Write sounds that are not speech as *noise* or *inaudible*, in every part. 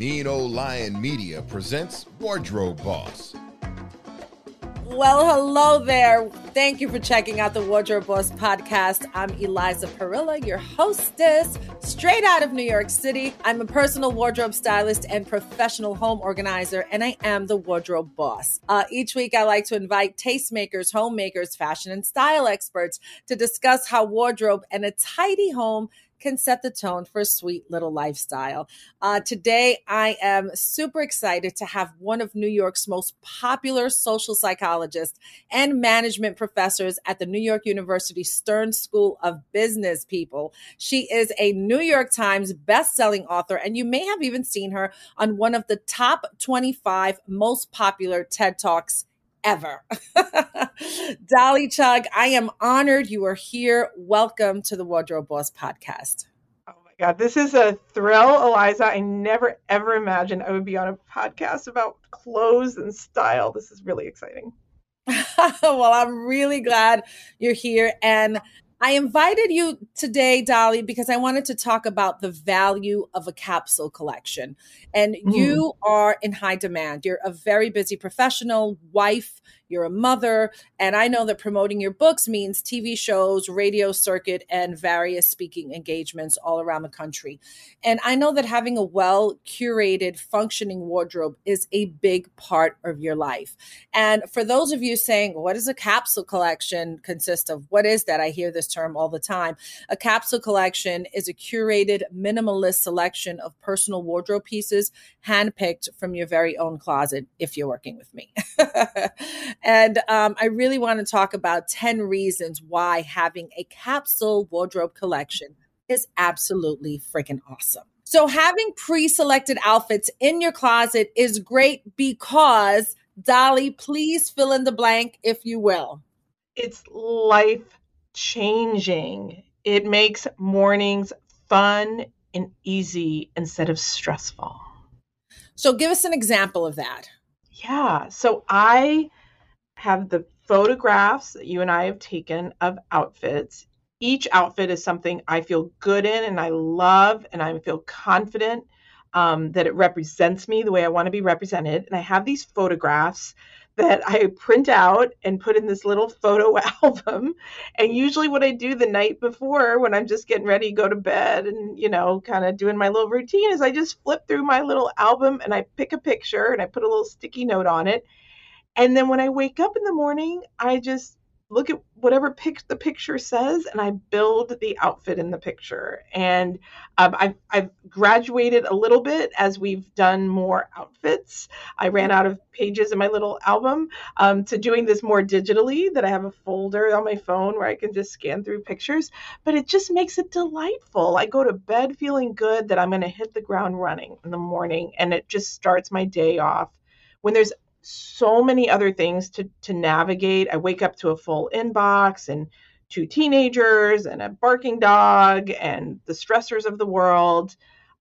Mean Old Lion Media presents Wardrobe Boss. Well, hello there. Thank you for checking out the Wardrobe Boss podcast. I'm Eliza Perilla, your hostess, straight out of New York City. I'm a personal wardrobe stylist and professional home organizer, and I am the Wardrobe Boss. Uh, each week, I like to invite tastemakers, homemakers, fashion and style experts to discuss how wardrobe and a tidy home can set the tone for a sweet little lifestyle. Uh, today, I am super excited to have one of New York's most popular social psychologists and management professors at the New York University Stern School of Business people. She is a New York Times best-selling author, and you may have even seen her on one of the top 25 most popular TED Talks ever. *laughs* Dolly Chugh, I am honored you are here. Welcome to the Wardrobe Boss podcast. Oh my God, this is a thrill, Eliza. I never ever imagined I would be on a podcast about clothes and style. This is really exciting. *laughs* well, I'm really glad you're here. And I invited you today, Dolly, because I wanted to talk about the value of a capsule collection. And mm. you are in high demand. You're a very busy professional, wife, you're a mother, and I know that promoting your books means TV shows, radio circuit, and various speaking engagements all around the country. And I know that having a well curated, functioning wardrobe is a big part of your life. And for those of you saying, what does a capsule collection consist of? What is that? I hear this term all the time. A capsule collection is a curated, minimalist selection of personal wardrobe pieces handpicked from your very own closet if you're working with me. *laughs* And um, I really want to talk about 10 reasons why having a capsule wardrobe collection is absolutely freaking awesome. So, having pre selected outfits in your closet is great because, Dolly, please fill in the blank if you will. It's life changing. It makes mornings fun and easy instead of stressful. So, give us an example of that. Yeah. So, I have the photographs that you and I have taken of outfits. Each outfit is something I feel good in and I love, and I feel confident um, that it represents me the way I want to be represented. And I have these photographs that I print out and put in this little photo *laughs* album. And usually, what I do the night before when I'm just getting ready to go to bed and, you know, kind of doing my little routine is I just flip through my little album and I pick a picture and I put a little sticky note on it and then when I wake up in the morning, I just look at whatever pic- the picture says and I build the outfit in the picture. And um, I've, I've graduated a little bit as we've done more outfits. I ran out of pages in my little album um, to doing this more digitally, that I have a folder on my phone where I can just scan through pictures. But it just makes it delightful. I go to bed feeling good that I'm going to hit the ground running in the morning and it just starts my day off. When there's so many other things to to navigate. I wake up to a full inbox and two teenagers and a barking dog and the stressors of the world.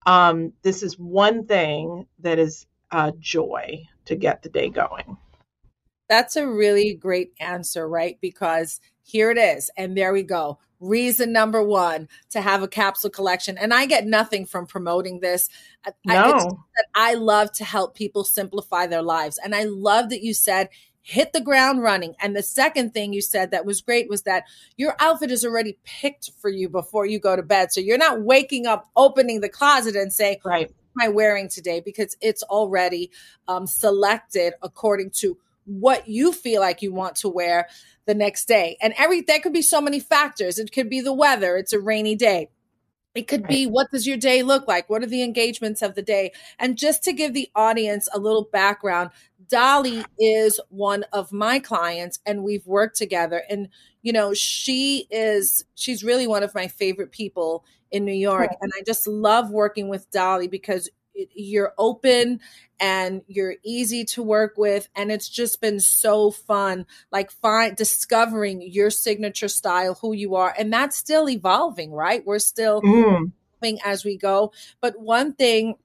Um, this is one thing that is a joy to get the day going. That's a really great answer, right? Because here it is. And there we go reason number one to have a capsule collection. And I get nothing from promoting this. No. I, I love to help people simplify their lives. And I love that you said, hit the ground running. And the second thing you said that was great was that your outfit is already picked for you before you go to bed. So you're not waking up, opening the closet and saying, right. What am I wearing today? Because it's already um, selected according to what you feel like you want to wear the next day. And every there could be so many factors. It could be the weather, it's a rainy day. It could be what does your day look like? What are the engagements of the day? And just to give the audience a little background, Dolly is one of my clients and we've worked together and you know, she is she's really one of my favorite people in New York and I just love working with Dolly because you're open and you're easy to work with and it's just been so fun like find discovering your signature style who you are and that's still evolving right we're still mm. as we go but one thing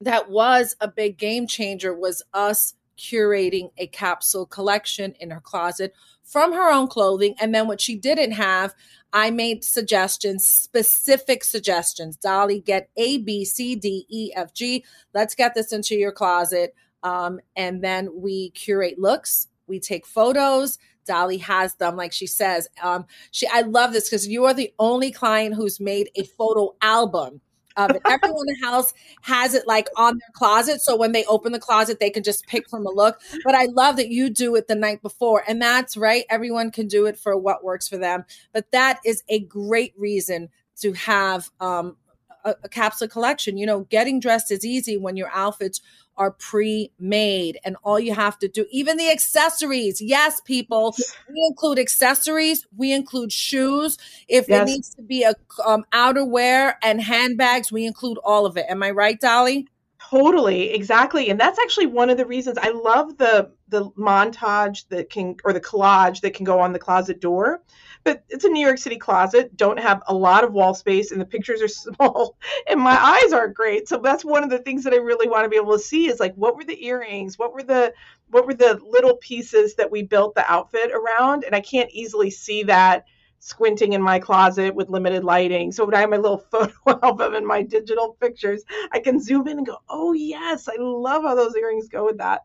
that was a big game changer was us curating a capsule collection in her closet from her own clothing. And then what she didn't have, I made suggestions, specific suggestions. Dolly, get A, B, C, D, E, F, G. Let's get this into your closet. Um, and then we curate looks, we take photos. Dolly has them, like she says. Um, she, I love this because you are the only client who's made a photo album of it. Everyone in the house has it like on their closet. So when they open the closet, they can just pick from a look. But I love that you do it the night before. And that's right. Everyone can do it for what works for them. But that is a great reason to have um, a, a capsule collection. You know, getting dressed is easy when your outfits are pre-made and all you have to do even the accessories. Yes people we include accessories we include shoes. If yes. it needs to be a um, outerwear and handbags we include all of it. Am i right dolly? Totally exactly and that's actually one of the reasons i love the the montage that can or the collage that can go on the closet door but it's a New York City closet. Don't have a lot of wall space, and the pictures are *laughs* small, and my eyes aren't great. So that's one of the things that I really want to be able to see is like, what were the earrings? What were the what were the little pieces that we built the outfit around? And I can't easily see that squinting in my closet with limited lighting. So when I have my little *laughs* photo album and my digital pictures, I can zoom in and go, oh, yes, I love how those earrings go with that.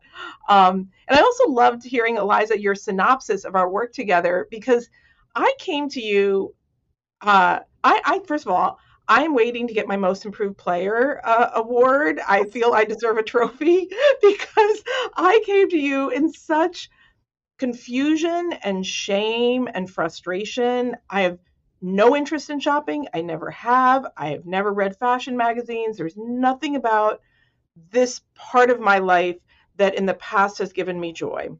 Um, and I also loved hearing, Eliza, your synopsis of our work together because – I came to you. Uh, I, I first of all, I'm waiting to get my most improved player uh, award. I feel I deserve a trophy *laughs* because I came to you in such confusion and shame and frustration. I have no interest in shopping. I never have. I have never read fashion magazines. There's nothing about this part of my life that in the past has given me joy.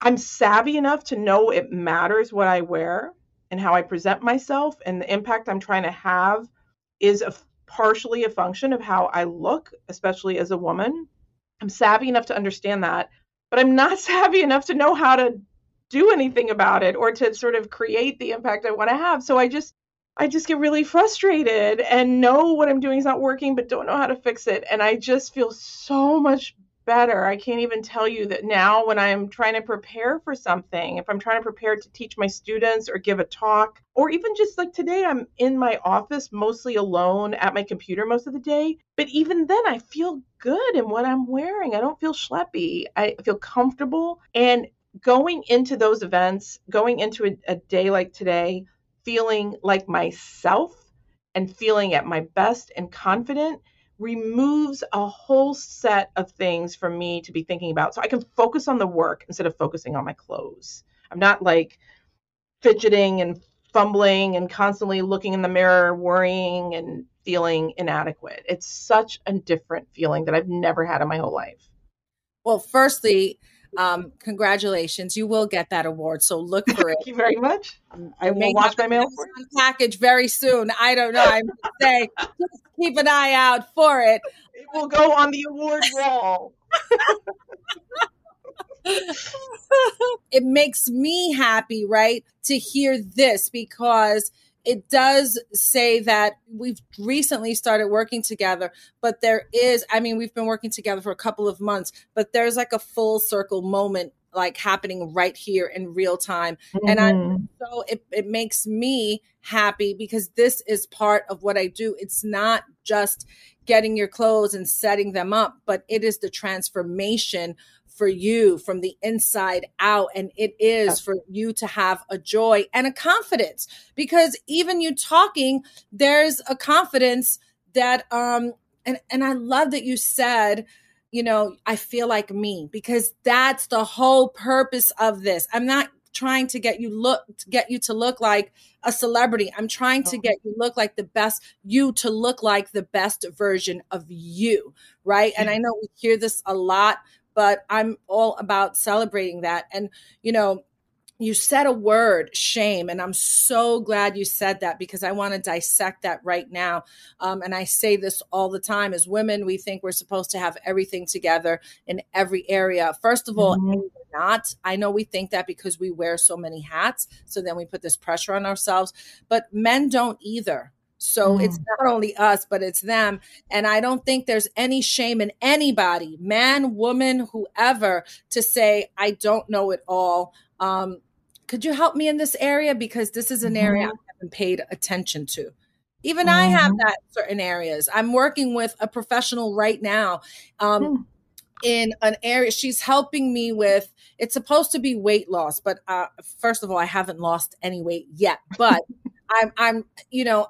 I'm savvy enough to know it matters what I wear and how I present myself, and the impact I'm trying to have is a, partially a function of how I look, especially as a woman. I'm savvy enough to understand that, but I'm not *laughs* savvy enough to know how to do anything about it or to sort of create the impact I want to have. So I just I just get really frustrated and know what I'm doing is not working, but don't know how to fix it. And I just feel so much better. I can't even tell you that now when I'm trying to prepare for something, if I'm trying to prepare to teach my students or give a talk, or even just like today, I'm in my office mostly alone at my computer most of the day. But even then, I feel good in what I'm wearing. I don't feel schleppy. I feel comfortable. And going into those events, going into a, a day like today, feeling like myself and feeling at my best and confident removes a whole set of things for me to be thinking about. So I can focus on the work instead of focusing on my clothes. I'm not like fidgeting and fumbling and constantly looking in the mirror, worrying and feeling inadequate. It's such a different feeling that I've never had in my whole life. Well, firstly, um, congratulations. You will get that award. So look for it. Thank you very much. I will watch my mail package very soon. I don't know. I'm say just keep an eye out for it. *laughs* It will go on the award wall. *laughs* it makes me happy, right, to hear this because it does say that we've recently started working together, but there is, I mean, we've been working together for a couple of months, but there's like a full circle moment like happening right here in real time. Mm-hmm. And I mm-hmm. so it, it makes me happy because this is part of what I do. It's not just getting your clothes and setting them up, but it is the transformation for you from the inside out. And it is for you to have a joy and a confidence because even you talking, there's a confidence that, um, and, and I love that you said, you know, I feel like me because that's the whole purpose of this. I'm not trying to get you look to get you to look like a celebrity. I'm trying to get you look like the best you to look like the best version of you, right? And I know we hear this a lot but I'm all about celebrating that. And, you know, you said a word shame and i'm so glad you said that because i want to dissect that right now. Um, and i say this all the time as women we think we're supposed to have everything together in every area. First of all mm-hmm. not. I know we think that because we wear so many hats so then we put this pressure on ourselves. But men don't either so mm. it's not only us, but it's them. And I don't think there's any shame in anybody, man, woman, whoever, to say, I don't know it all. Um, could you help me in this area? Because this is an area mm-hmm. I haven't paid attention to. Even mm-hmm. I have mm-hmm. that certain areas. I'm working with a professional right now um, mm. in an area. She's helping me with. It's supposed to be weight loss, but uh, first of all, I haven't lost any weight yet. But *laughs* I'm, I'm, you know,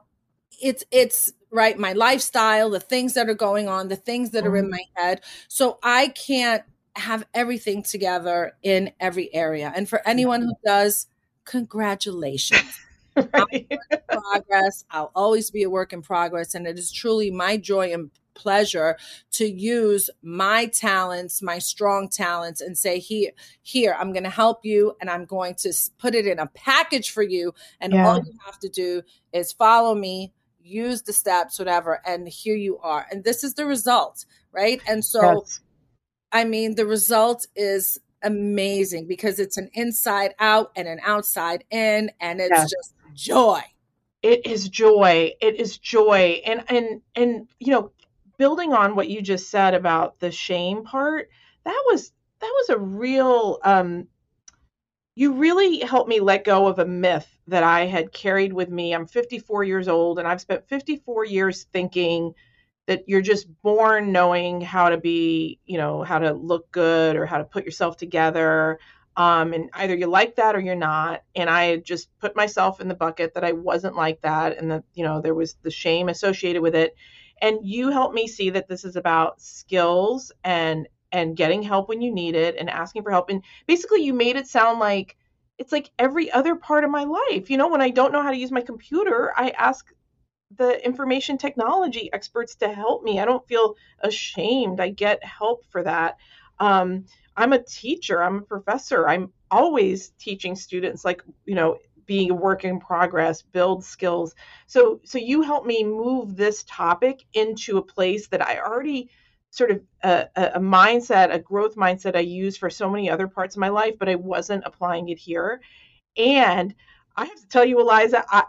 it's it's right my lifestyle, the things that are going on, the things that are in mm-hmm. my head. So I can't have everything together in every area. And for anyone who does, congratulations. *laughs* right. progress. I'll always be a work in progress. And it is truly my joy and pleasure to use my talents, my strong talents, and say, here, here, I'm going to help you and I'm going to put it in a package for you. And yeah. all you have to do is follow me, use the steps, whatever, and here you are. And this is the result, right? And so yes. I mean, the result is amazing because it's an inside out and an outside in, and it's yes. just joy. It is joy. It is joy. And and and you know, building on what you just said about the shame part, that was that was a real um you really helped me let go of a myth that I had carried with me. I'm 54 years old and I've spent 54 years thinking that you're just born knowing how to be, you know, how to look good or how to put yourself together. Um, and either you like that or you're not. And I just put myself in the bucket that I wasn't like that, and that you know there was the shame associated with it. And you helped me see that this is about skills and and getting help when you need it and asking for help. And basically, you made it sound like it's like every other part of my life. You know, when I don't know how to use my computer, I ask the information technology experts to help me. I don't feel ashamed. I get help for that. Um, I'm a teacher, I'm a professor. I'm always teaching students, like, you know, being a work in progress, build skills. So, so you help me move this topic into a place that I already sort of a, a mindset, a growth mindset I use for so many other parts of my life, but I wasn't applying it here. And I have to tell you, Eliza, I,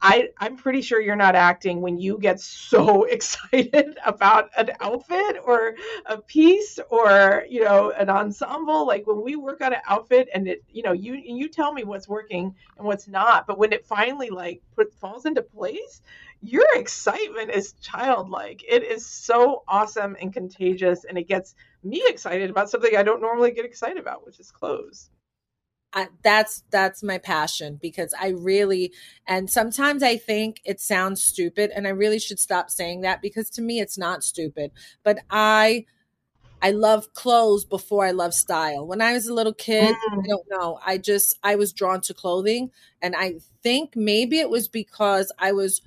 I, I'm pretty sure you're not acting when you get so *laughs* excited about an outfit or a piece or you know an ensemble. Like when we work on an outfit and it, you know, you you tell me what's working and what's not, but when it finally like put falls into place, your excitement is childlike. It is so awesome and contagious, and it gets me excited about something I don't normally get excited about, which is clothes. I, that's that's my passion because I really and sometimes I think it sounds stupid and I really should stop saying that because to me it's not stupid but I I love clothes before I love style. When I was a little kid, mm. I don't know, I just I was drawn to clothing and I think maybe it was because I was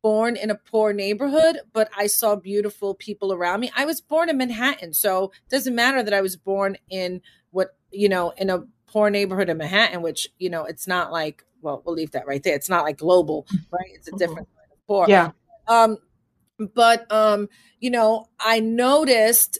born in a poor neighborhood, but I saw beautiful people around me. I was born in Manhattan, so it doesn't matter that I was born in what, you know, in a poor neighborhood in Manhattan, which, you know, it's not like, well, we'll leave that right there. It's not like global, right? It's a mm-hmm. different kind of poor. Yeah. Um, but um, you know, I noticed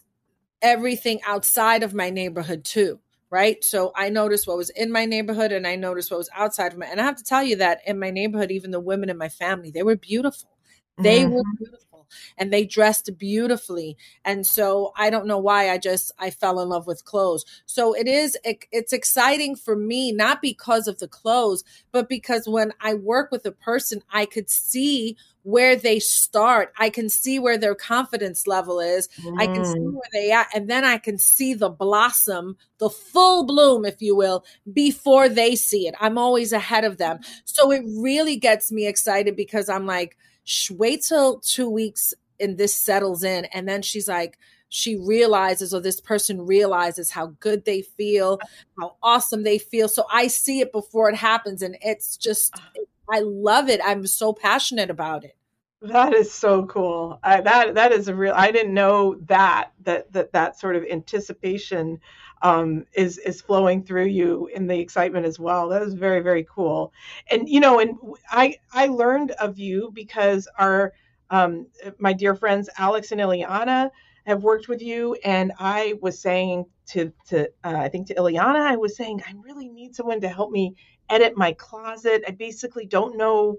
everything outside of my neighborhood too, right? So I noticed what was in my neighborhood and I noticed what was outside of my and I have to tell you that in my neighborhood, even the women in my family, they were beautiful. They mm-hmm. were beautiful and they dressed beautifully. And so I don't know why I just I fell in love with clothes. So it is it, it's exciting for me not because of the clothes, but because when I work with a person, I could see where they start. I can see where their confidence level is. Mm. I can see mm. where they are. And then I can see the blossom, the full bloom, if you will, before they see it. I'm always ahead of them. So it really gets me excited because I'm like, wait till two weeks and this settles in. And then she's like, she realizes, or this person realizes how good they feel, how awesome they feel. So I see it before it happens. And it's just, ah. I love it. I'm so passionate about it. That is so cool. I, that that is a real. I didn't know that that that that sort of anticipation um, is is flowing through you in the excitement as well. That is very very cool. And you know, and I I learned of you because our um, my dear friends Alex and Ileana have worked with you, and I was saying to to uh, I think to Ileana, I was saying I really need someone to help me edit my closet. I basically don't know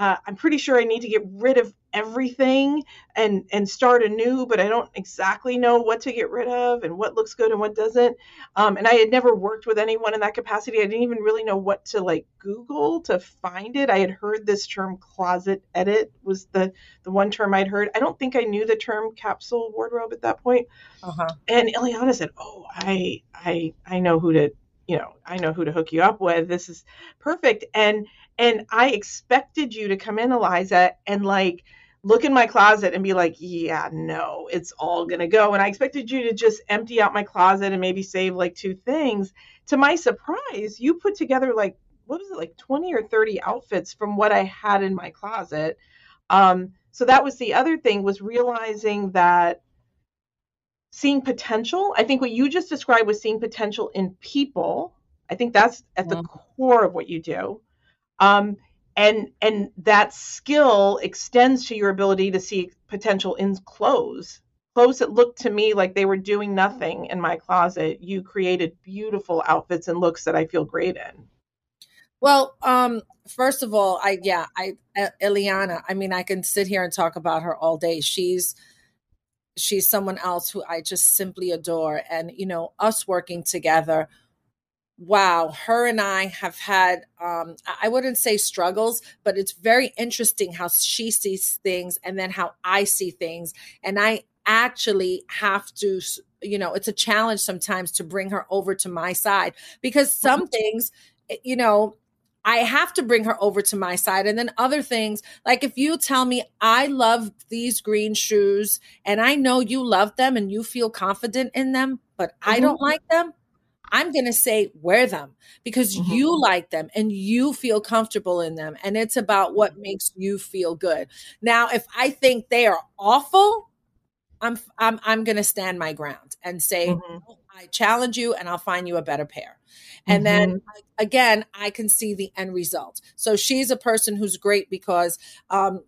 uh, I'm pretty sure I need to get rid of everything and and start anew, but I don't exactly know what to get rid of and what looks good and what doesn't. Um, and I had never worked with anyone in that capacity. I didn't even really know what to like Google to find it. I had heard this term closet edit was the the one term I'd heard. I don't think I knew the term capsule wardrobe at that point. Uh-huh. And Ileana said, "Oh, I I I know who to." You know, I know who to hook you up with. This is perfect. And and I expected you to come in, Eliza, and like look in my closet and be like, yeah, no, it's all going to go. And I expected you to just empty out my closet and maybe save like two things. To my surprise, you put together like, what was it, like 20 or 30 outfits from what I had in my closet. Um, so that was the other thing was realizing that seeing potential. I think what you just described was seeing potential in people. I think that's at the core of what you do. Um, and and that skill extends to your ability to see potential in clothes. Clothes that looked to me like they were doing nothing in my closet. You created beautiful outfits and looks that i feel great in. Well um first of all i yeah i Ileana i mean i can sit here and talk about her all day. She's she's someone else who i just simply adore. And you know us working together wow, her and I have had, um, I wouldn't say struggles, but it's very interesting how she sees things and then how I see things. And I actually have to, you know, it's a challenge sometimes to bring her over to my side because some things, eh, you know, I have to bring her over to my side. And then other things, like if you tell me I love these green shoes and I know you love them and you feel confident in them, but mm-hmm. I don't like them, I'm going to say wear them because mm-hmm. you like them and you feel comfortable in them. And it's about what mm-hmm. makes you feel good. Now, if I think they are awful, I'm I'm I'm going to stand my ground and say mm-hmm. I challenge you and I'll find you a better pair. And mm-hmm. then again, I can see the end result. So she's a person who's great because um,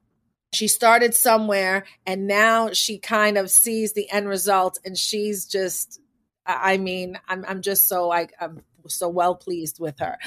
she started somewhere and now she kind of sees the end result and she's just I mean, I'm I'm just so like I'm so well pleased with her.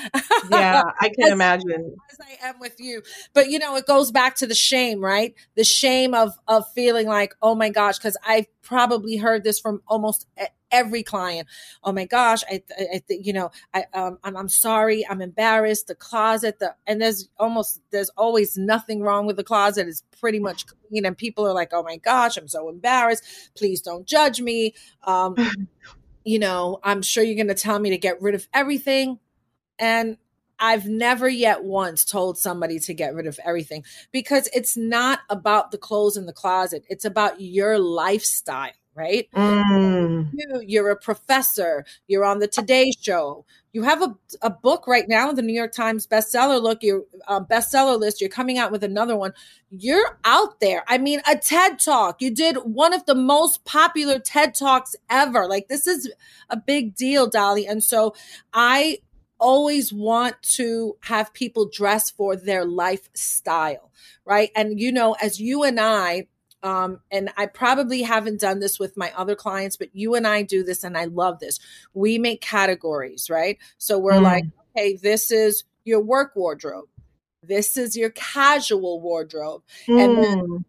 Yeah, *laughs* I can as, imagine. As I am with you. But you know, it goes back to the shame, right? The shame of of feeling like, oh my gosh, because I've probably heard this from almost every client. Oh my gosh, I, I, I you know, I, um, I'm, I'm sorry, I'm embarrassed. The closet, the and there's almost there's always nothing wrong with the closet. It's pretty much clean, and people are like, oh my gosh, I'm so embarrassed. Please don't judge me. Um, *laughs* you know, I'm sure you're going to tell me to get rid of everything. And I've never yet once told somebody to get rid of everything because it's not about the clothes in the closet. It's about your lifestyle, right? Mm. You, you're a professor. You're on the Today Show. You have a, a book right now, the New York Times bestseller look, your uh, bestseller list. You're coming out with another one. You're out there. I mean, a TED Talk. You did one of the most popular TED Talks ever. Like this is a big deal, Dolly. And so I always want to have people dress for their lifestyle, right? And you know, as you and I um, and I probably haven't done this with my other clients, but you and I do this, and I love this. We make categories, right? So we're mm. like, okay, this is your work wardrobe, this is your casual wardrobe, mm. and then mm.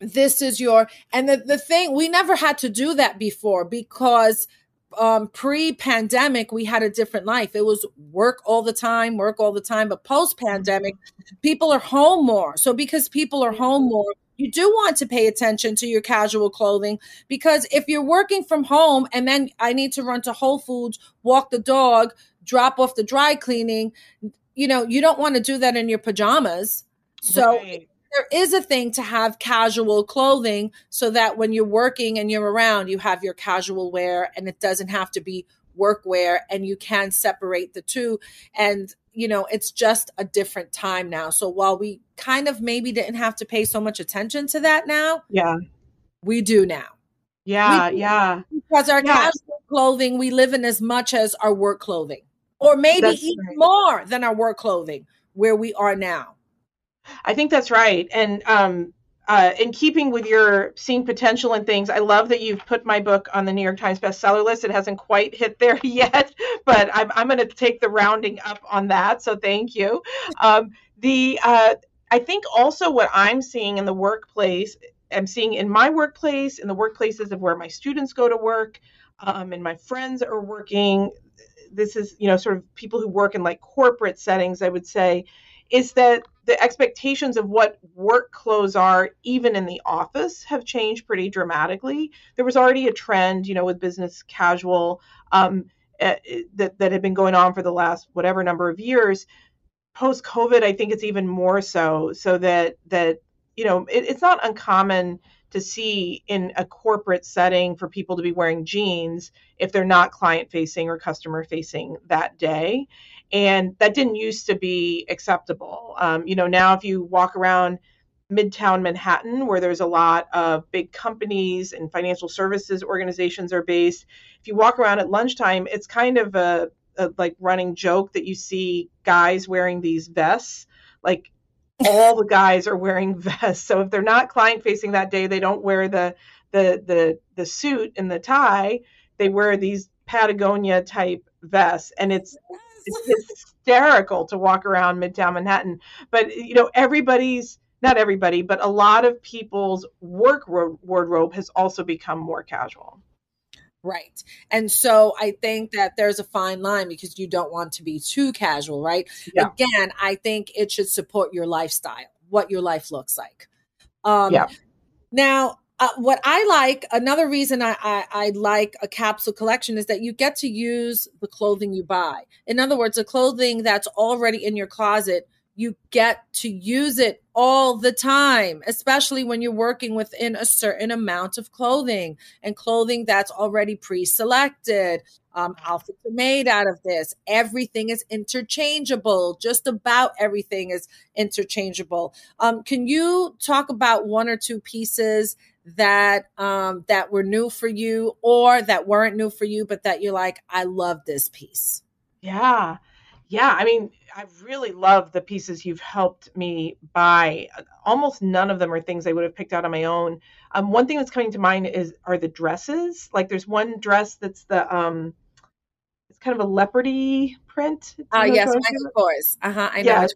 this is your and the, the thing we never had to do that before because um, pre-pandemic we had a different life it was work all the time work all the time but post-pandemic people are home more so because people are home more you do want to pay attention to your casual clothing because if you're working from home and then I need to run to Whole Foods, walk the dog, drop off the dry cleaning, you know, you don't want to do that in your pajamas. So right. there is a thing to have casual clothing so that when you're working and you're around, you have your casual wear and it doesn't have to be workwear and you can separate the two. And you know, it's just a different time now. So while we kind of maybe didn't have to pay so much attention to that now, yeah, we do now. Yeah, do yeah. Because our yeah. casual clothing we live in as much as our work clothing, or maybe that's even right. more than our work clothing where we are now. I think that's right. And um, uh, in keeping with your seeing potential and things, I love that you've put my book on the New York Times bestseller list. It hasn't quite hit there *laughs* yet, but I'm, I'm going to take the rounding up on that. So thank you. Um, the uh, I think also what I'm seeing in the workplace, I'm seeing in my workplace, in the workplaces of where my students go to work, um, and my friends are working. This is you know sort of people who work in like corporate settings. I would say is that the expectations of what work clothes are even in the office have changed pretty dramatically there was already a trend you know with business casual um, uh, that, that had been going on for the last whatever number of years post covid i think it's even more so so that that you know it, it's not uncommon to see in a corporate setting for people to be wearing jeans if they're not client facing or customer facing that day and that didn't used to be acceptable. Um, you know, now if you walk around Midtown Manhattan, where there's a lot of big companies and financial services organizations are based, if you walk around at lunchtime, it's kind of a, a like running joke that you see guys wearing these vests, like all the guys are wearing *laughs* vests. So if they're not client facing that day, they don't wear the the the the suit and the tie. They wear these Patagonia type vests, and it's it's hysterical to walk around Midtown Manhattan. But you know, everybody's not everybody, but a lot of people's work wardrobe has also become more casual. Right. And so I think that there's a fine line because you don't want to be too casual, right? Yeah. Again, I think it should support your lifestyle, what your life looks like. Um, yeah. Now, uh, what I like, another reason I, I, I, like a capsule collection is that you get to use the clothing you buy. In other words, the clothing that's already in your closet, you get to use it all the time, especially when you're working within a certain amount of clothing and clothing that's already pre selected. Um, outfits are made out of this. Everything is interchangeable. Just about everything is interchangeable. Um, can you talk about one or two pieces that um, that were new for you or that weren't new for you, but that you're like, I love this piece? Yeah. Yeah. I mean, I really love the pieces you've helped me buy. Almost none of them are things I would have picked out on my own. Um, one thing that's coming to mind is are the dresses. Like there's one dress that's the um it's kind of a leopardy print. Oh uh, yes, Michael Kors. Uh-huh. I know yeah.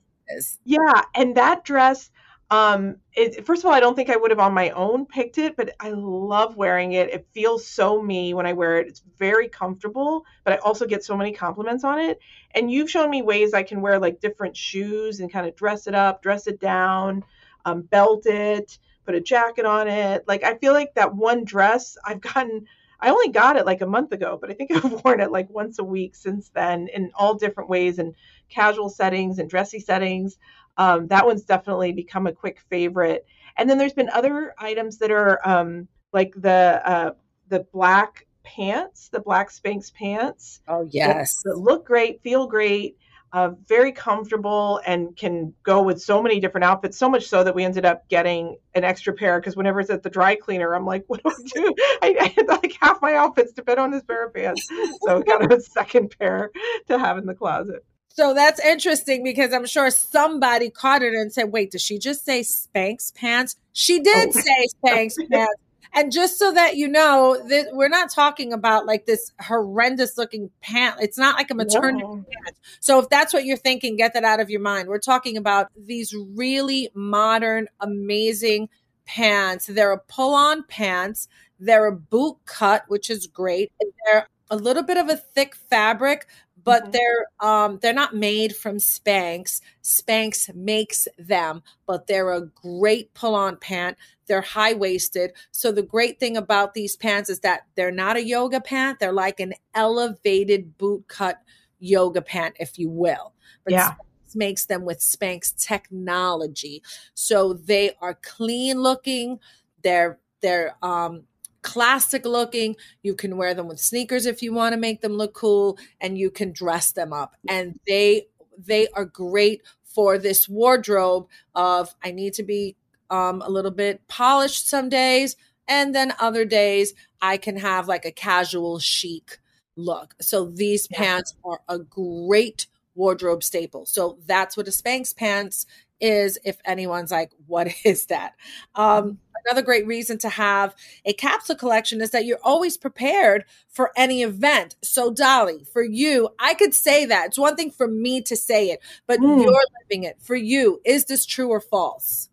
Yeah. And that dress um, it, first of all, I don't think I would have on my own picked it, but I love wearing it. It feels so me when I wear it. It's very comfortable, but I also get so many compliments on it. And you've shown me ways I can wear like different shoes and kind of dress it up, dress it down, um, belt it, put a jacket on it. Like I feel like that one dress I've *laughs* gotten. I only got it like a month ago, but I think *laughs* I've worn it like once a week since then in all different ways and casual settings and dressy settings um, that one's definitely become a quick favorite. And then there's been other items that are um, like the uh, the black pants, the black Spanx pants. Oh yes, that, that look great, feel great. Uh, very comfortable and can go with so many different outfits. So much so that we ended up getting an extra pair because whenever it's at the dry cleaner, I'm like, *laughs* what do I do? I, I had like half my outfits to fit on this pair of pants. So kind of a *laughs* second pair to have in the closet. So that's interesting because I'm sure somebody caught it and said, wait, did she just say Spanx pants? She did oh. say Spanx *laughs* pants. And just so that you know, that we're not talking about like this horrendous looking pant. It's not like a maternity no. pant. So if that's what you're thinking, get that out of your mind. We're talking about these really modern, amazing pants. They're a pull on pants. They're a boot cut, which is great. They're a little bit of a thick fabric, but mm-hmm. they're um they're not made from Spanx. Spanx makes them, but they're a great pull-on pant. They're high-waisted. So the great thing about these pants is that they're not a yoga pant. They're like an elevated boot cut yoga pant, if you will. But yeah. Spanx makes them with Spanx technology. So they are clean looking. They're they're um classic looking. You can wear them with sneakers if you want to make them look cool, and you can dress them up. And they they are great for this wardrobe of I need to be um, a little bit polished some days, and then other days I can have like a casual chic look. So these yeah. pants are a great wardrobe staple. So that's what a Spanx pants is if anyone's like, what is that? Um, mm-hmm. Another great reason to have a capsule collection is that you're always prepared for any event. So, Dolly, for you, I could say that. It's one thing for me to say it, but mm. you're living it. For you, is this true or false?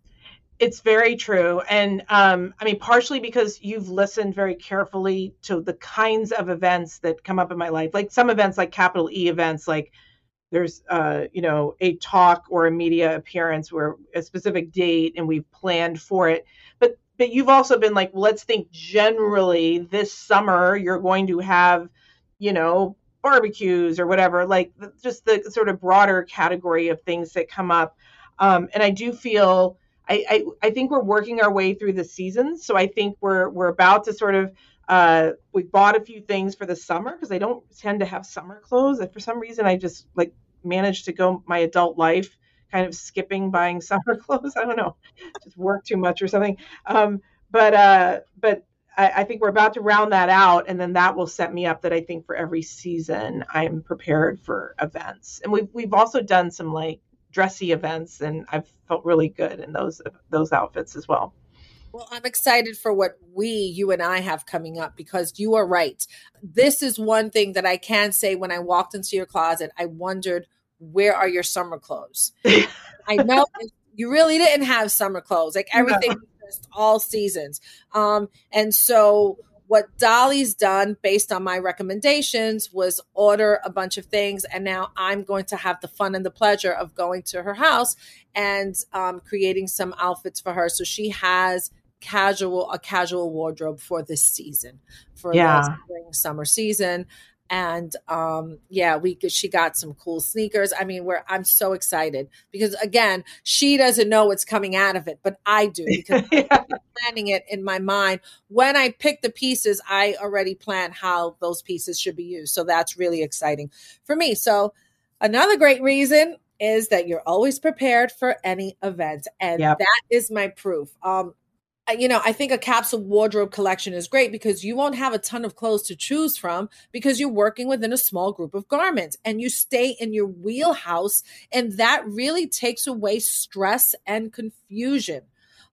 It's very true. And um, I mean, partially because you've listened very carefully to the kinds of events that come up in my life, like some events, like capital E events, like there's uh, you know a talk or a media appearance where a specific date and we've planned for it. But but you've also been like well, let's think generally this summer you're going to have you know barbecues or whatever like just the sort of broader category of things that come up. Um, and i do feel I, I, I think we're working our way through the seasons. So i think we're we're about to sort of uh, we bought a few things for the summer because I don't tend to have summer clothes. And for some reason, I just like managed to go my adult life kind of skipping buying *laughs* summer clothes. I don't know, just work too much or something. Um, but uh, but I, I, think we're about to round that out, and then that will set me up. That I think for every season, I'm prepared for events, and we've we've also done some like dressy events, and I've felt really good in those those outfits as well. Well, I'm excited for what we, you and I have coming up because you are right. This is one thing that I can say when I walked into your closet, I wondered, where are your summer clothes? *laughs* I know you really didn't have summer clothes, like everything no. just all seasons. Um, and so what Dolly's done based on my recommendations was order a bunch of things. And now I'm going to have the fun and the pleasure of going to her house and um, creating some outfits for her. So she has casual a casual wardrobe for this season for yeah. the spring summer season and um yeah we she got some cool sneakers i mean where i'm so excited because again she doesn't know what's coming out of it but i do *laughs* because yeah. i'm planning it in my mind when i pick the pieces i already plan how those pieces should be used so that's really exciting for me so another great reason is that you're always prepared for any event and yep. that is my proof um you know, I think a capsule wardrobe collection is great because you won't have a ton of clothes to choose from because you're working within a small group of garments and you stay in your wheelhouse. And that really takes away stress and confusion.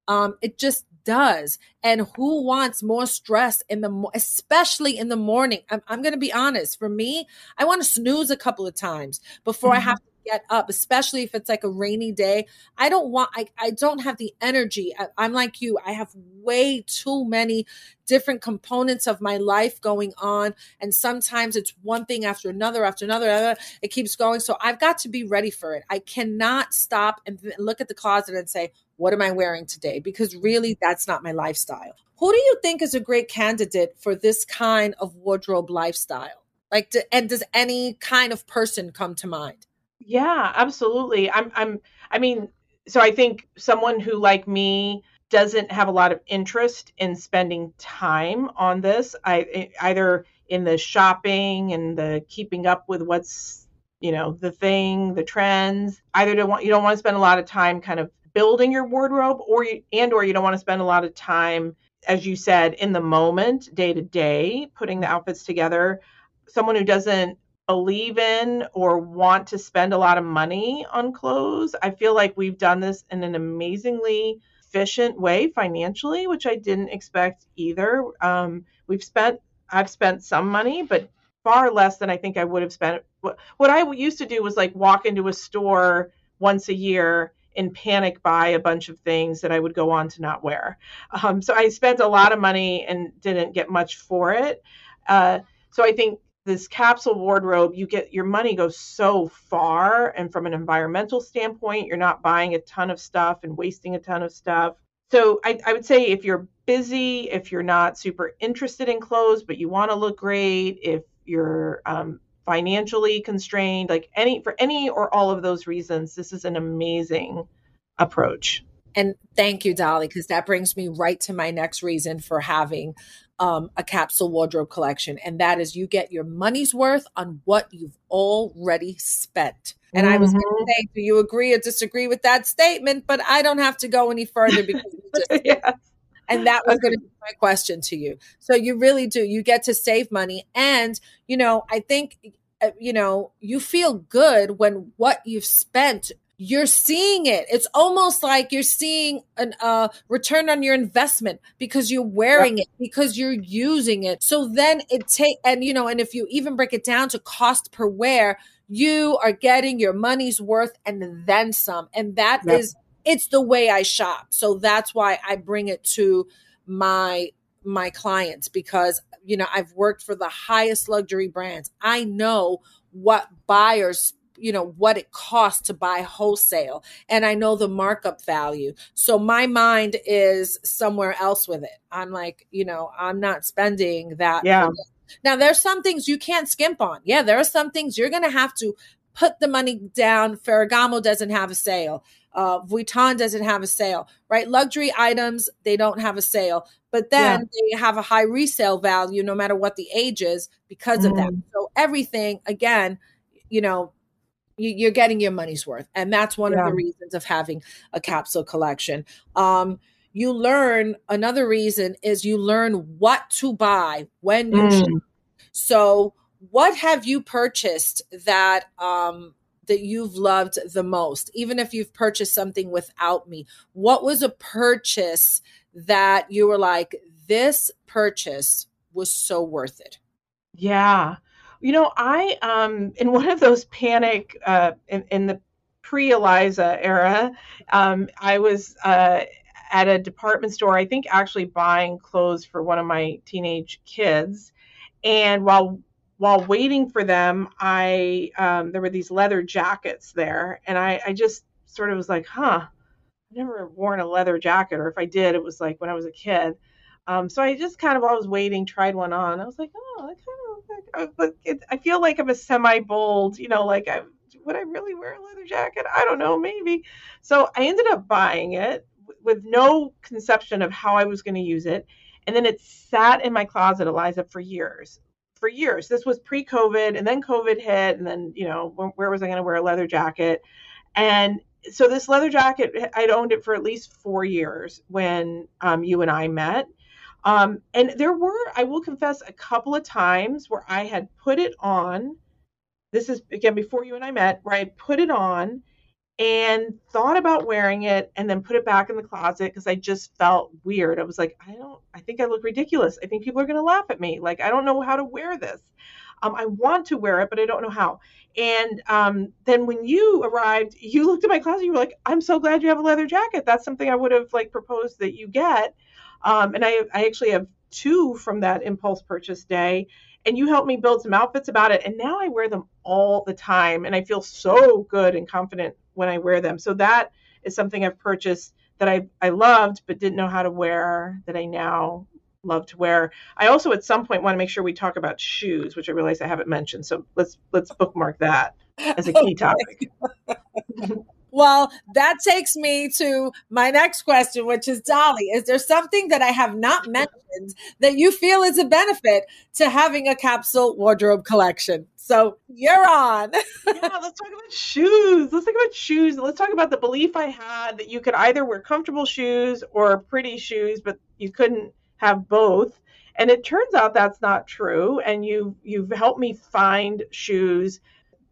Um, it just does. And who wants more stress in the, especially in the morning? I'm, I'm going to be honest. For me, I want to snooze a couple of times before mm-hmm. I have to get up, especially if it's like a rainy day. I don't want, I, I don't have the energy. I, I'm like you, I have way too many different components of my life going on. And sometimes it's one thing after another, after another, another. It keeps going. So I've got to be ready for it. I cannot stop and look at the closet and say, what am I wearing today? Because really, that's not my lifestyle. Who do you think is a great candidate for this kind of wardrobe lifestyle? Like, and does any kind of person come to mind? Yeah, absolutely. I'm I'm I mean, so I think someone who like me doesn't have a lot of interest in spending time on this. I either in the shopping and the keeping up with what's, you know, the thing, the trends. Either don't want you don't want to spend a lot of time kind of building your wardrobe or you, and or you don't want to spend a lot of time as you said in the moment, day to day, putting the outfits together. Someone who doesn't believe in or want to spend a lot of money on clothes. I feel like we've done this in an amazingly efficient way financially, which I didn't expect either. Um, we've spent, I've spent some money, but far less than I think I would have spent. What, I used to do was like walk into a store once a year and panic buy a bunch of things that I would go on to not wear. Um, so I spent a lot of money and didn't get much for it. Uh, so I think this capsule wardrobe, you get your money goes so far. And from an environmental standpoint, you're not buying a ton of stuff and wasting a ton of stuff. So I, I would say if you're busy, if you're not super interested in clothes, but you want to look great, if you're um, financially constrained, like any for any or all of those reasons, this is an amazing approach. And thank you, Dolly, because that brings me right to my next reason for having um, a capsule wardrobe collection. And that is you get your money's worth on what you've already spent. And mm-hmm. I was going to say, do you agree or disagree with that statement? But I don't have to go any further because *laughs* just. yes. And that was going to be my question to you. So you really do. You get to save money. And, you know, I think, uh, you know, you feel good when what you've spent you're seeing it. It's almost like you're seeing a uh, return on your investment because you're wearing it, because you're using it. So then it take and you know, and if you even break it down to cost per wear, you are getting your money's worth and then some. And that is it's the way I shop. So that's why I bring it to my my clients because you know, I've worked for the highest luxury brands. I know what buyers you know what it costs to buy wholesale and i know the markup value so my mind is somewhere else with it i'm like you know i'm not spending that yeah now there's some things you can't skimp on yeah there are some things you're gonna have to put the money down ferragamo doesn't have a sale uh, Vuitton doesn't have a sale, right? Luxury items, they don't have a sale, but then yeah. they have a high resale value no matter what the age is because mm. of that. Mm. So everything, again, you know, you, are getting your money's worth and that's one yeah. of the reasons of having a capsule collection. Um, you learn another reason is you learn what to buy when you mm. so what have you purchased that um, that you've loved the most? Even if you've purchased something without me what was a purchase that you were like this purchase was so worth it yeah you know, I um in one of those panic uh in, in the pre-Eliza era, um, I was uh at a department store, I think actually buying clothes for one of my teenage kids. And while while waiting for them, I um, there were these leather jackets there, and I, I just sort of was like, huh, I've never worn a leather jacket, or if I did, it was like when I was a kid. Um, so I just kind of I was waiting, tried one on. I was like, oh, that kind of it, I feel like I'm a semi bold, you know, like I would I really wear a leather jacket? I don't know, maybe. So I ended up buying it with no conception of how I was going to use it. And then it sat in my closet, Eliza, for years. For years. This was pre COVID, and then COVID hit, and then, you know, where was I going to wear a leather jacket? And so this leather jacket, I'd owned it for at least four years when um, you and I met. Um, and there were, I will confess, a couple of times where I had put it on. This is again before you and I met, where I put it on and thought about wearing it and then put it back in the closet because I just felt weird. I was like, I don't, I think I look ridiculous. I think people are going to laugh at me. Like, I don't know how to wear this. Um, I want to wear it, but I don't know how. And um, then when you arrived, you looked at my closet. You were like, "I'm so glad you have a leather jacket. That's something I would have like proposed that you get." Um, and I, I actually have two from that impulse purchase day. And you helped me build some outfits about it. And now I wear them all the time. And I feel so good and confident when I wear them. So that is something I've purchased that I, I loved but didn't know how to wear that I now love to wear. I also at some point want to make sure we talk about shoes, which I realize I haven't mentioned. So let's let's bookmark that as a key *laughs* topic. *laughs* Well, that takes me to my next question, which is Dolly, is there something that I have not mentioned that you feel is a benefit to having a capsule wardrobe collection? So you're on. *laughs* yeah, let's talk about shoes. Let's talk about shoes. Let's talk about the belief I had that you could either wear comfortable shoes or pretty shoes, but you couldn't have both. And it turns out that's not true. And you you've helped me find shoes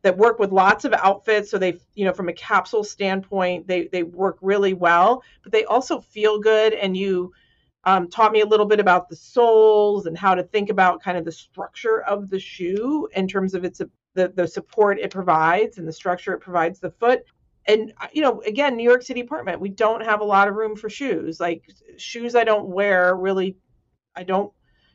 that work with lots of outfits so they you know from a capsule standpoint they they work really well but they also feel good and you um, taught me a little bit about the soles and how to think about kind of the structure of the shoe in terms of its the, the support it provides and the structure it provides the foot. And uh, you know again new york city apartment we don't have a lot of room for shoes. Like shoes i don't wear really i don't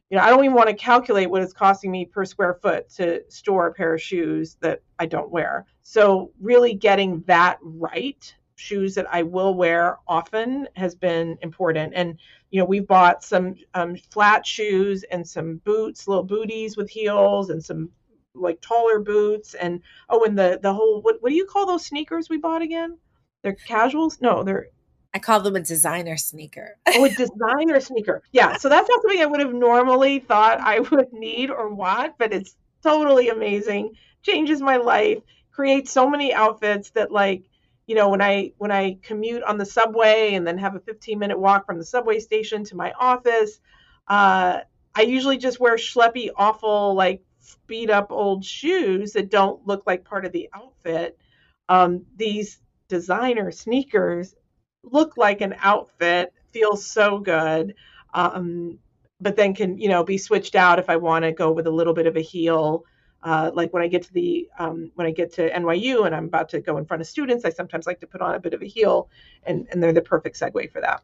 you know, I don't even want to calculate what it's costing me per square foot to store a pair of shoes that I don't wear. So, really getting that right, shoes that I will wear often, has been important. And, you know, we've bought some um, flat shoes and some boots, little booties with heels, and some like taller boots. And, oh, and the, the whole, what, what do you call those sneakers we bought again? They're casuals? No, they're I call them a designer sneaker. *laughs* oh, a designer sneaker. Yeah. So that's not something I would have normally thought I would need or want, but it's totally amazing. Changes my life. creates so many outfits that like you know when i when i commute on the subway and then have a 15 minute walk from the subway station to my office uh, i usually just wear schleppy awful like beat up old shoes that don't look like part of the outfit um, these designer sneakers look like an outfit feel so good um, but then can you know be switched out if i want to go with a little bit of a heel uh, like when I get to the um, when I get to NYU and I'm about to go in front of students, I sometimes like to put on a bit of a heel, and and they're the perfect segue for that.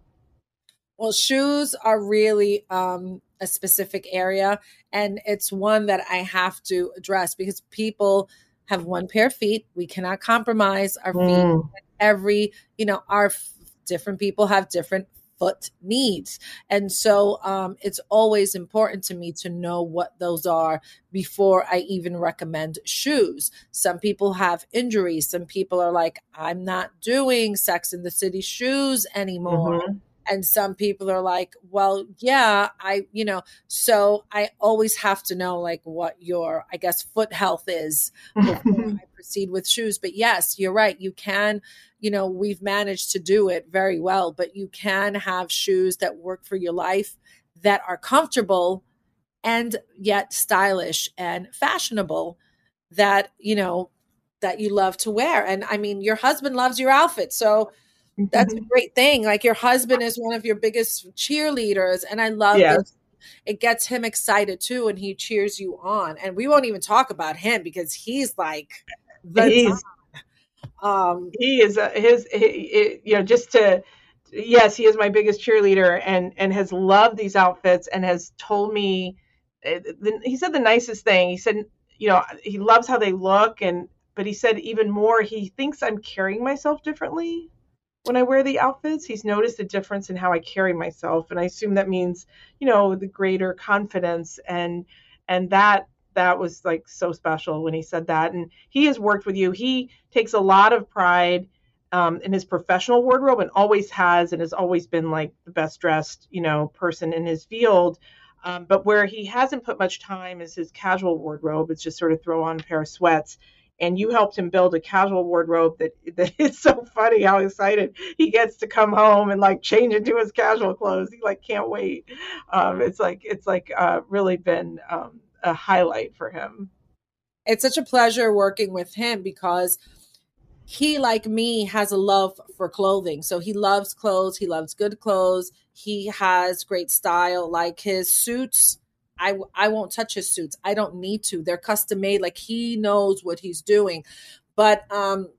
Well, shoes are really um, a specific area, and it's one that I have to address because people have one pair of feet. We cannot compromise our feet. Mm. Every you know, our different people have different foot needs. And so um, it's always important to me to know what those are before I even recommend shoes. Some people have injuries. Some people are like, I'm not doing Sex in the City shoes anymore. Mm-hmm and some people are like well yeah i you know so i always have to know like what your i guess foot health is *laughs* before i proceed with shoes but yes you're right you can you know we've managed to do it very well but you can have shoes that work for your life that are comfortable and yet stylish and fashionable that you know that you love to wear and i mean your husband loves your outfit so that's a mm-hmm. great thing. Like your husband is one of your biggest cheerleaders, and I love yes. it. It gets him excited too, and he cheers you on. And we won't even talk about him because he's like the um, he is a, his he, you know just to yes he is my biggest cheerleader and and has loved these outfits and has told me eh, he said the nicest thing. He said you know he loves how they look and but he said even more he thinks i'm carrying myself differently when I wear the outfits. He's noticed a difference in how I carry myself, and I assume that means, you know, the greater confidence and and that that was like so special when he said that. And he has worked with you. He takes a lot of pride um, in his professional wardrobe and always has and has always been like the best dressed, you know, person in his field. Um, but where he hasn't put much time is his casual wardrobe. It's just sort of throw on a pair of sweats and you helped him build a casual wardrobe that *laughs* that is so funny how excited he gets to come home and like change into his casual clothes. He like can't wait. Um, it's like it's like uh, really been um, a highlight for him. It's such a pleasure working with him because he like me has a love for clothing so he loves clothes he loves good clothes he has great style like his suits I I won't touch his suits. I don't need to. They're custom made. Like he knows what he's doing. But um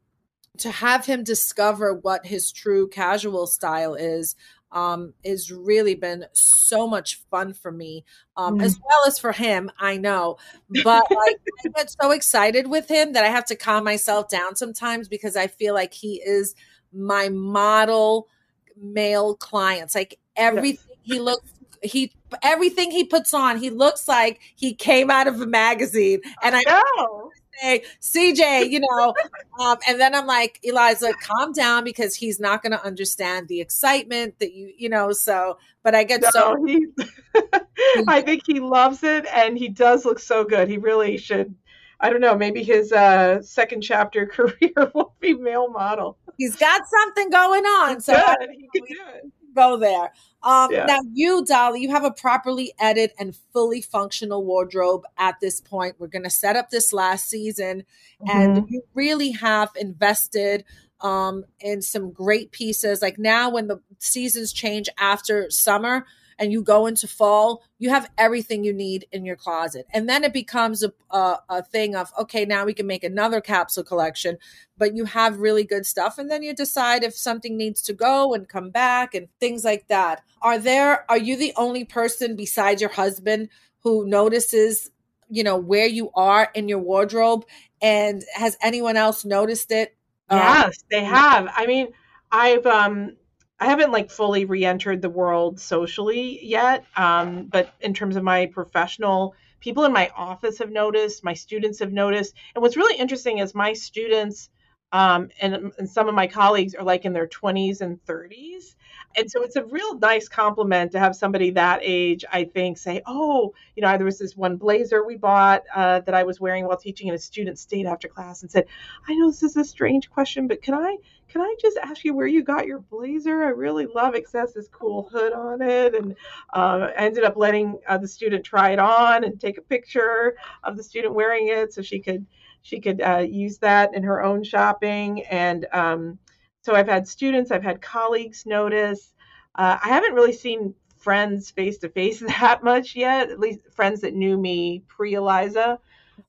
to have him discover what his true casual style is um is really been so much fun for me um mm. as well as for him i know but like *laughs* i get so excited with him that i have to calm myself down sometimes because i feel like he is my model male clients like everything yes. he looks he everything he puts on, he looks like he came out of a magazine. And I know. CJ, you know, um, and then I'm like, Eliza, calm down because he's not going to understand the excitement that you, you know. So, but I get no, so. He, *laughs* I think he loves it, and he does look so good. He really should. I don't know. Maybe his uh, second chapter *laughs* career will be male model. He's got something going on, so he can do it. Go there. Um, yeah. Now, you, Dolly, you have a properly edited and fully functional wardrobe at this point. We're going to set up this last season, mm-hmm. and you really have invested um, in some great pieces. Like now, when the seasons change after summer, and you go into fall, you have everything you need in your closet. And then it becomes a, a, a, thing of, okay, now we can make another capsule collection, but you have really good stuff. And then you decide if something needs to go and come back and things like that. Are there, are you the only person besides your husband who notices, you know, where you are in your wardrobe? And has anyone else noticed it? Um, yes, um, they have. I mean, I've, um, I haven't like fully re-entered the world socially yet, um, but in terms of my professional, people in my office have noticed, my students have noticed, and what's really interesting is my students Um, and, and some of my colleagues are like in their 20s and 30s. And so it's a real nice compliment to have somebody that age, I think, say, oh, you know, there was this one blazer we bought uh, that I was wearing while teaching, and a student stayed after class and said, I know this is a strange question, but can I can I just ask you where you got your blazer? I really love it has this cool hood on it. And uh, ended up letting uh, the student try it on and take a picture of the student wearing it so she could she could uh, use that in her own shopping. And um, so I've had students, I've had colleagues notice. Uh, I haven't really seen friends face to face that much yet, at least friends that knew me pre Eliza.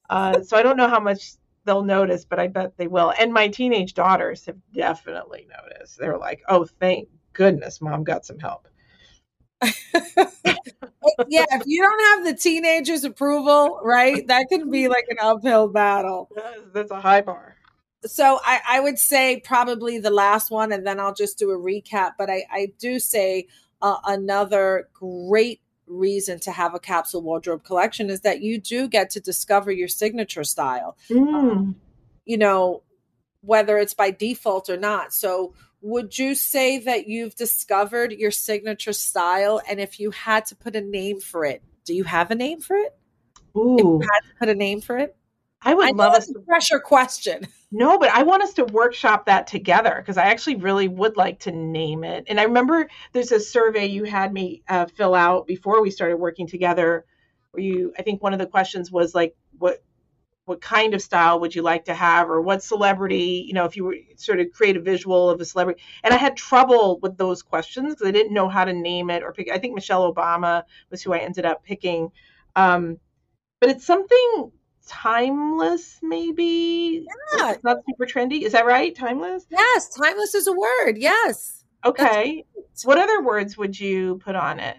Uh, so I don't know how much they'll notice, but I bet they will. And my teenage daughters have definitely noticed. They're like, oh, thank goodness mom got some help. *laughs* yeah, if you don't have the teenagers' approval, right, that can be like an uphill battle. That's a high bar. So I, I would say probably the last one, and then I'll just do a recap. But I, I do say uh, another great reason to have a capsule wardrobe collection is that you do get to discover your signature style. Mm. Um, you know, whether it's by default or not. So, would you say that you've discovered your signature style? And if you had to put a name for it, do you have a name for it? Ooh. If you had to put a name for it? I would I love us a to pressure question. *laughs* No, but I want us to workshop that together because I actually really would like to name it. And I remember there's a survey you had me uh, fill out before we started working together, where you, I think one of the questions was like, what what kind of style would you like to have, or what celebrity, you know, if you were sort of create a visual of a celebrity. And I had trouble with those questions because I didn't know how to name it or pick. I think Michelle Obama was who I ended up picking. Um, but it's something timeless maybe Yeah. it's not super trendy is that right timeless Yes, timeless is a word. Yes. okay what other words would you put on it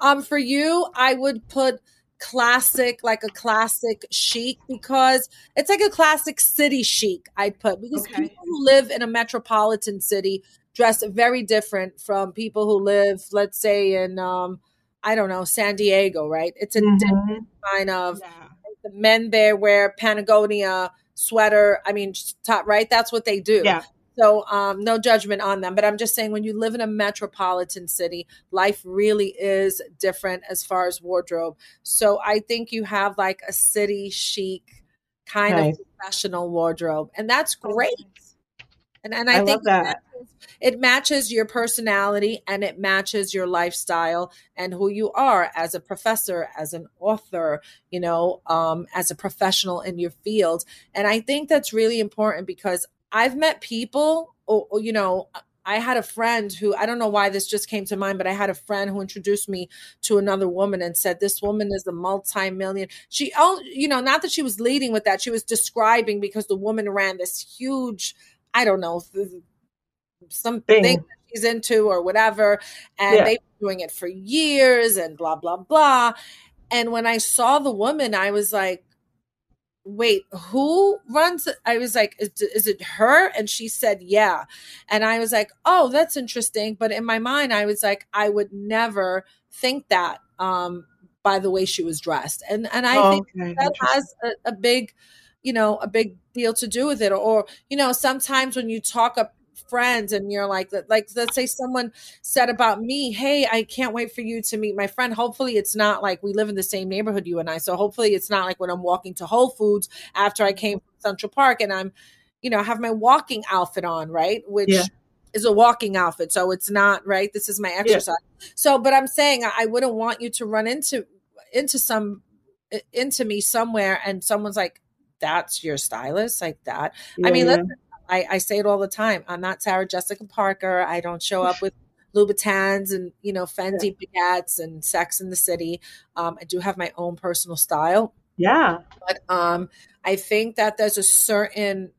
Um, for you, I would put classic, like a classic chic, because it's like a classic city chic. I'd put because Okay. people who live in a metropolitan city dress very different from people who live, let's say, in um, I don't know, San Diego, right? It's a different Mhm. kind of yeah. The men there wear Patagonia sweater. I mean, top right. That's what they do. yeah So, um, no judgment on them, but I'm just saying when you live in a metropolitan city, life really is different as far as wardrobe. So, I think you have like a city chic kind Nice. of professional wardrobe, and that's great. And and I, I think that. It, matches, your personality and it matches your lifestyle and who you are as a professor, as an author, you know, um, as a professional in your field. And I think that's really important because I've met people, or, or, you know, I had a friend who I don't know why this just came to mind, but I had a friend who introduced me to another woman and said this woman is a multi-million. She, oh, you know, not that she was leading with that, she was describing because the woman ran this huge, I don't know, something Thing. that she's into or whatever, and Yeah. they've been doing it for years and blah blah blah. And when I saw the woman, I was like, wait, who runs? I was like, is, is it her? And she said, yeah. And I was like, oh, that's interesting. But in my mind, I was like, I would never think that um, by the way she was dressed. And and I Oh, think okay. that has a, a big, you know, a big deal to do with it. Or, you know, sometimes when you talk up friends and you're like like let's say someone said about me hey i can't wait for you to meet my friend. Hopefully it's not like we live in the same neighborhood you and i. So hopefully it's not like when i'm walking to whole foods after i mm-hmm. came from central park and i'm you know have my walking outfit on right? Which Yeah. is a walking outfit so it's not right? This is my exercise. So but i'm saying I- wouldn't want you to run into into some into me somewhere and someone's like that's your stylist? Like that? I mean, Yeah, listen, I, I say it all the time. I'm not Sarah Jessica Parker. I don't show up with Louboutins and you know Fendi baguettes and Sex in the City. Um, I do have my own personal style, yeah but um, I think that there's a certain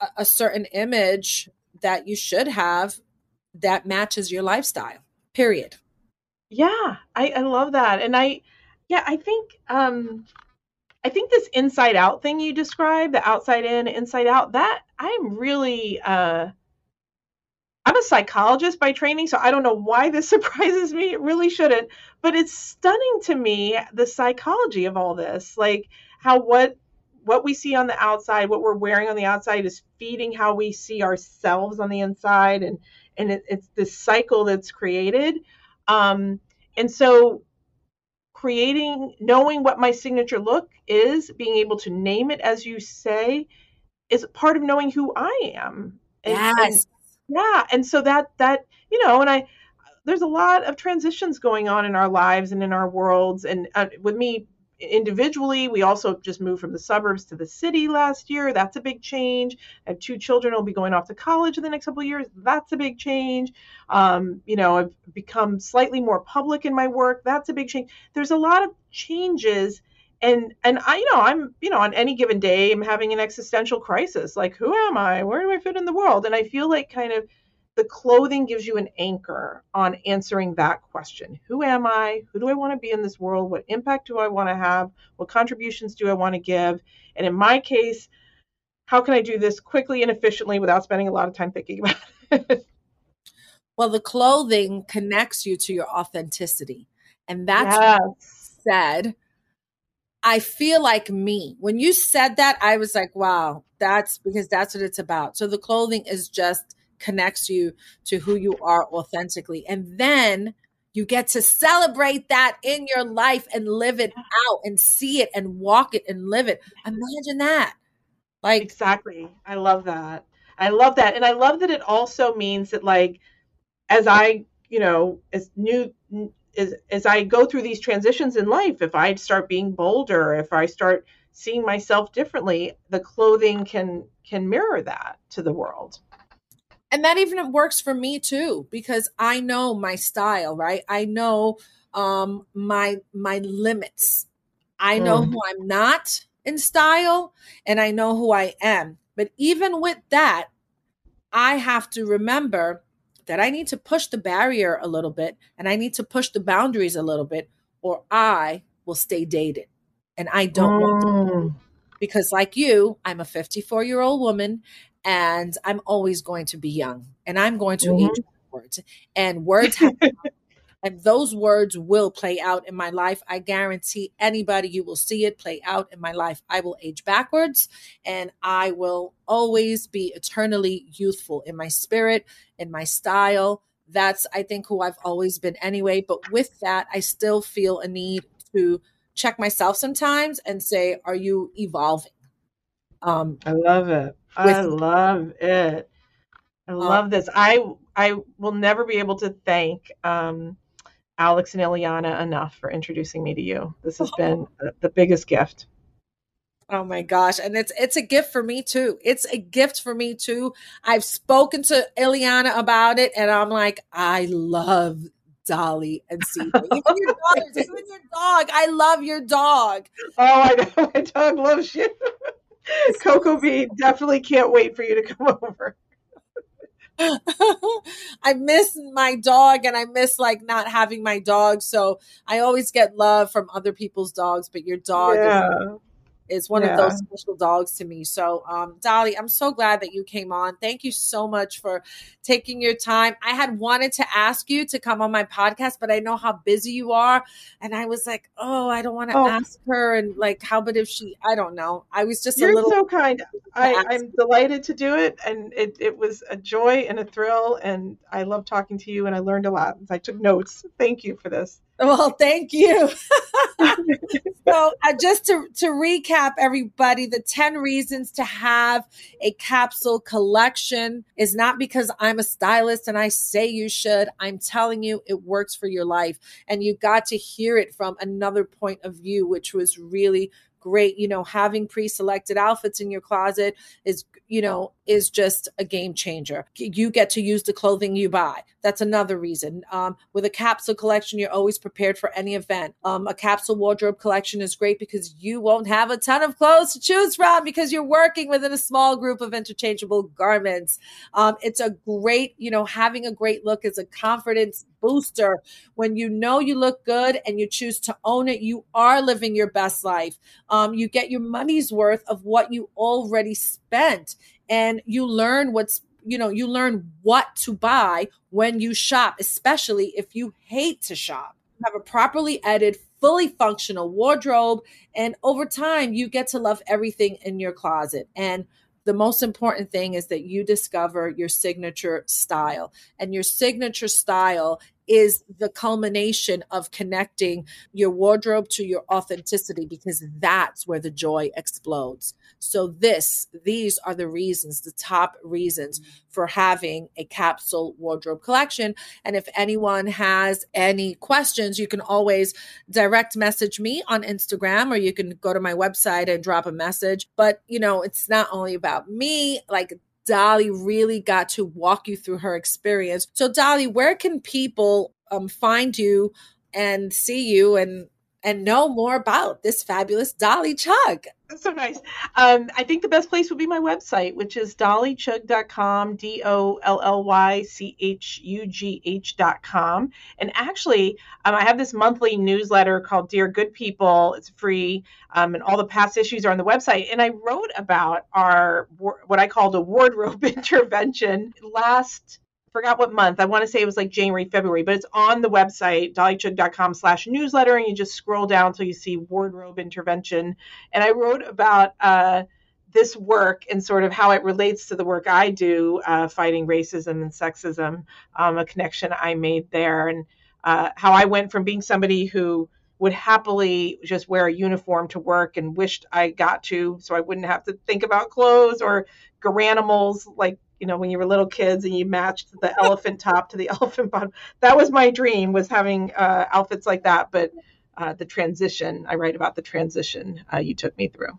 a, a certain image that you should have that matches your lifestyle. Period. Yeah, I, I love that. And I yeah, I think um I think this inside out thing you described, the outside in, inside out, that I'm really uh I'm a psychologist by training, so I don't know why this *laughs* surprises me. It really shouldn't, but it's stunning to me the psychology of all this. Like how what what we see on the outside, what we're wearing on the outside is feeding how we see ourselves on the inside. And, and it, it's this cycle that's created. Um, and so creating, knowing what my signature look is, being able to name it as you say, is part of knowing who I am. And, yes. And, yeah. And so that, that, you know, and I, there's a lot of transitions going on in our lives and in our worlds. And uh, with me individually, we also just moved from the suburbs to the city last year. That's a big change. I have two children who'll be going off to college in the next couple of years. That's a big change. Um, you know, I've become slightly more public in my work. That's a big change. There's a lot of changes and and I you know I'm you know on any given day I'm having an existential crisis like who am I where do I fit in the world and I feel like kind of the clothing gives you an anchor on answering that question Who am I? Who do I want to be in this world? What impact do I want to have? What contributions do I want to give? And in my case, how can I do this quickly and efficiently without spending a lot of time thinking about it? *laughs* well, the clothing connects you to your authenticity. And that's yes. said. I feel like me. When you said that, I was like, wow, that's because that's what it's about. So the clothing is just connects you to who you are authentically. And then you get to celebrate that in your life and live it out and see it and walk it and live it. Imagine that. Like Exactly. I love that. I love that. And I love that it also means that like as I, you know, as new as as I go through these transitions in life, if I start being bolder, if I start seeing myself differently, the clothing can can mirror that to the world and that even works for me too because i know my style right i know um my my limits i know mm. who i'm not in style and i know who i am but even with that i have to remember that i need to push the barrier a little bit and i need to push the boundaries a little bit or i will stay dated and i don't mm. want to mm. because like you i'm a 54 year old woman and I'm always going to be young and I'm going to mm-hmm. age words and words have *laughs* and those words will play out in my life. I guarantee anybody you will see it play out in my life. I will age backwards and I will always be eternally youthful in my spirit, in my style. That's I think who I've always been anyway, but with that I still feel a need to check myself sometimes and say are you evolving? Um I love it. I love it. I oh. love this. I I will never be able to thank um, Alex and Ileana enough for introducing me to you. This has been *laughs* the biggest gift. Oh my gosh. And it's it's a gift for me too. It's a gift for me too. I've spoken to Ileana about it and I'm like, I love Dolly and CJ. even your *laughs* even your dog. I love your dog. Oh, I know. *laughs* My dog loves you. *laughs* Coco B definitely can't wait for you to come *laughs* over. I miss my dog and I miss like not having my dog. So I always get love from other people's dogs, but your dog yeah. is is one yeah. of those special dogs to me. So, um, Dolly, I'm so glad that you came on. Thank you so much for taking your time. I had wanted to ask you to come on my podcast, but I know how busy you are. And I was like, oh, I don't want to oh. ask her. And like, how, but if she, I don't know. I was just You're a little. so kind. I, I'm delighted to do it. And it, it was a joy and a thrill. And I love talking to you. And I learned a lot. I took notes. Thank you for this. Well, thank you. *laughs* so, uh, just to, to recap, everybody, the 10 reasons to have a capsule collection is not because I'm a stylist and I say you should. I'm telling you it works for your life. And you got to hear it from another point of view, which was really great. You know, having pre selected outfits in your closet is, you know, is just a game changer. You get to use the clothing you buy. That's another reason. Um, with a capsule collection, you're always prepared for any event. Um, a capsule wardrobe collection is great because you won't have a ton of clothes to choose from because you're working within a small group of interchangeable garments. Um, it's a great, you know, having a great look is a confidence booster. When you know you look good and you choose to own it, you are living your best life. Um, you get your money's worth of what you already spent and you learn what's you know you learn what to buy when you shop especially if you hate to shop You have a properly edited fully functional wardrobe. And over time, you get to love everything in your closet. And the most important thing is that you discover your signature style. And your signature style is the culmination of connecting your wardrobe to your authenticity because that's where the joy explodes. So this these are the reasons, the top reasons for having a capsule wardrobe collection. And if anyone has any questions, you can always direct message me on Instagram or you can go to my website and drop a message. But, you know, it's not only about me, like Dolly really got to walk you through her experience. So, Dolly, where can people um, find you and see you and and know more about this fabulous Dolly Chugh? That's so nice. Um, I think the best place would be my website, which is dollychugh.com, D O L L Y C H U G H.com. And actually, um, I have this monthly newsletter called Dear Good People. It's free, um, and all the past issues are on the website. And I wrote about our, what I called a wardrobe *laughs* intervention last forgot what month. I want to say it was like January, February, but it's on the website, dollychugh.com slash newsletter. and you just scroll down until you see wardrobe intervention. And I wrote about uh, this work and sort of how it relates to the work I do, uh, fighting racism and sexism, um, a connection I made there, and uh, how I went from being somebody who would happily just wear a uniform to work and wished I got to so I wouldn't have to think about clothes or garanimals like you know when you were little kids and you matched the elephant top to the *laughs* elephant bottom. That was my dream was having uh, outfits like that but uh, the transition i write about the transition uh, you took me through.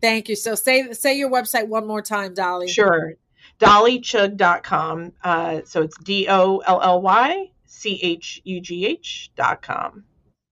Thank you. So say say your website one more time dolly. Sure. dollychugh.com uh, so it's d-o-l-l-y c-h-u-g-h dot com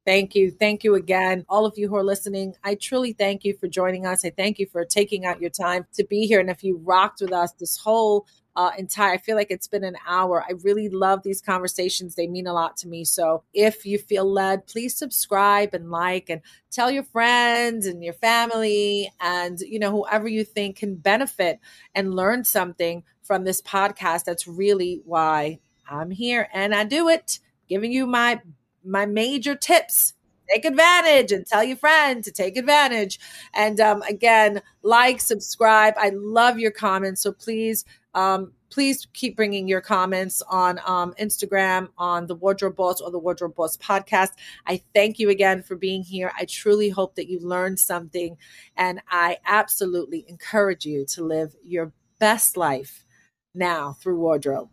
Thank you. Thank you again. All of you who are listening, I truly thank you for joining us. I thank you for taking out your time to be here. And if you rocked with us this whole uh, entire, I feel like it's been an hour. I really love these conversations. They mean a lot to me. So if you feel led, please subscribe and like and tell your friends and your family and, you know, whoever you think can benefit and learn something from this podcast. That's really why I'm here and I do it, giving you my my major tips take advantage and tell your friend to take advantage. And um, again, like, subscribe. I love your comments. So please, um, please keep bringing your comments on um, Instagram, on the Wardrobe Boss or the Wardrobe Boss podcast. I thank you again for being here. I truly hope that you learned something. And I absolutely encourage you to live your best life now through wardrobe.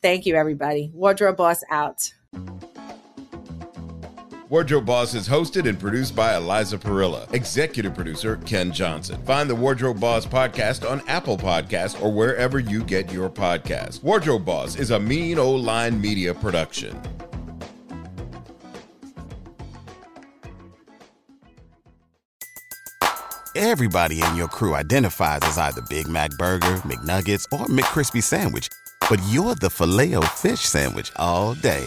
Thank you, everybody. Wardrobe Boss out. Wardrobe Boss is hosted and produced by Eliza Parilla. Executive producer Ken Johnson. Find the Wardrobe Boss podcast on Apple Podcast or wherever you get your podcast. Wardrobe Boss is a Mean Old Line Media production. Everybody in your crew identifies as either Big Mac Burger, McNuggets, or McCrispy Sandwich, but you're the filet O fish Sandwich all day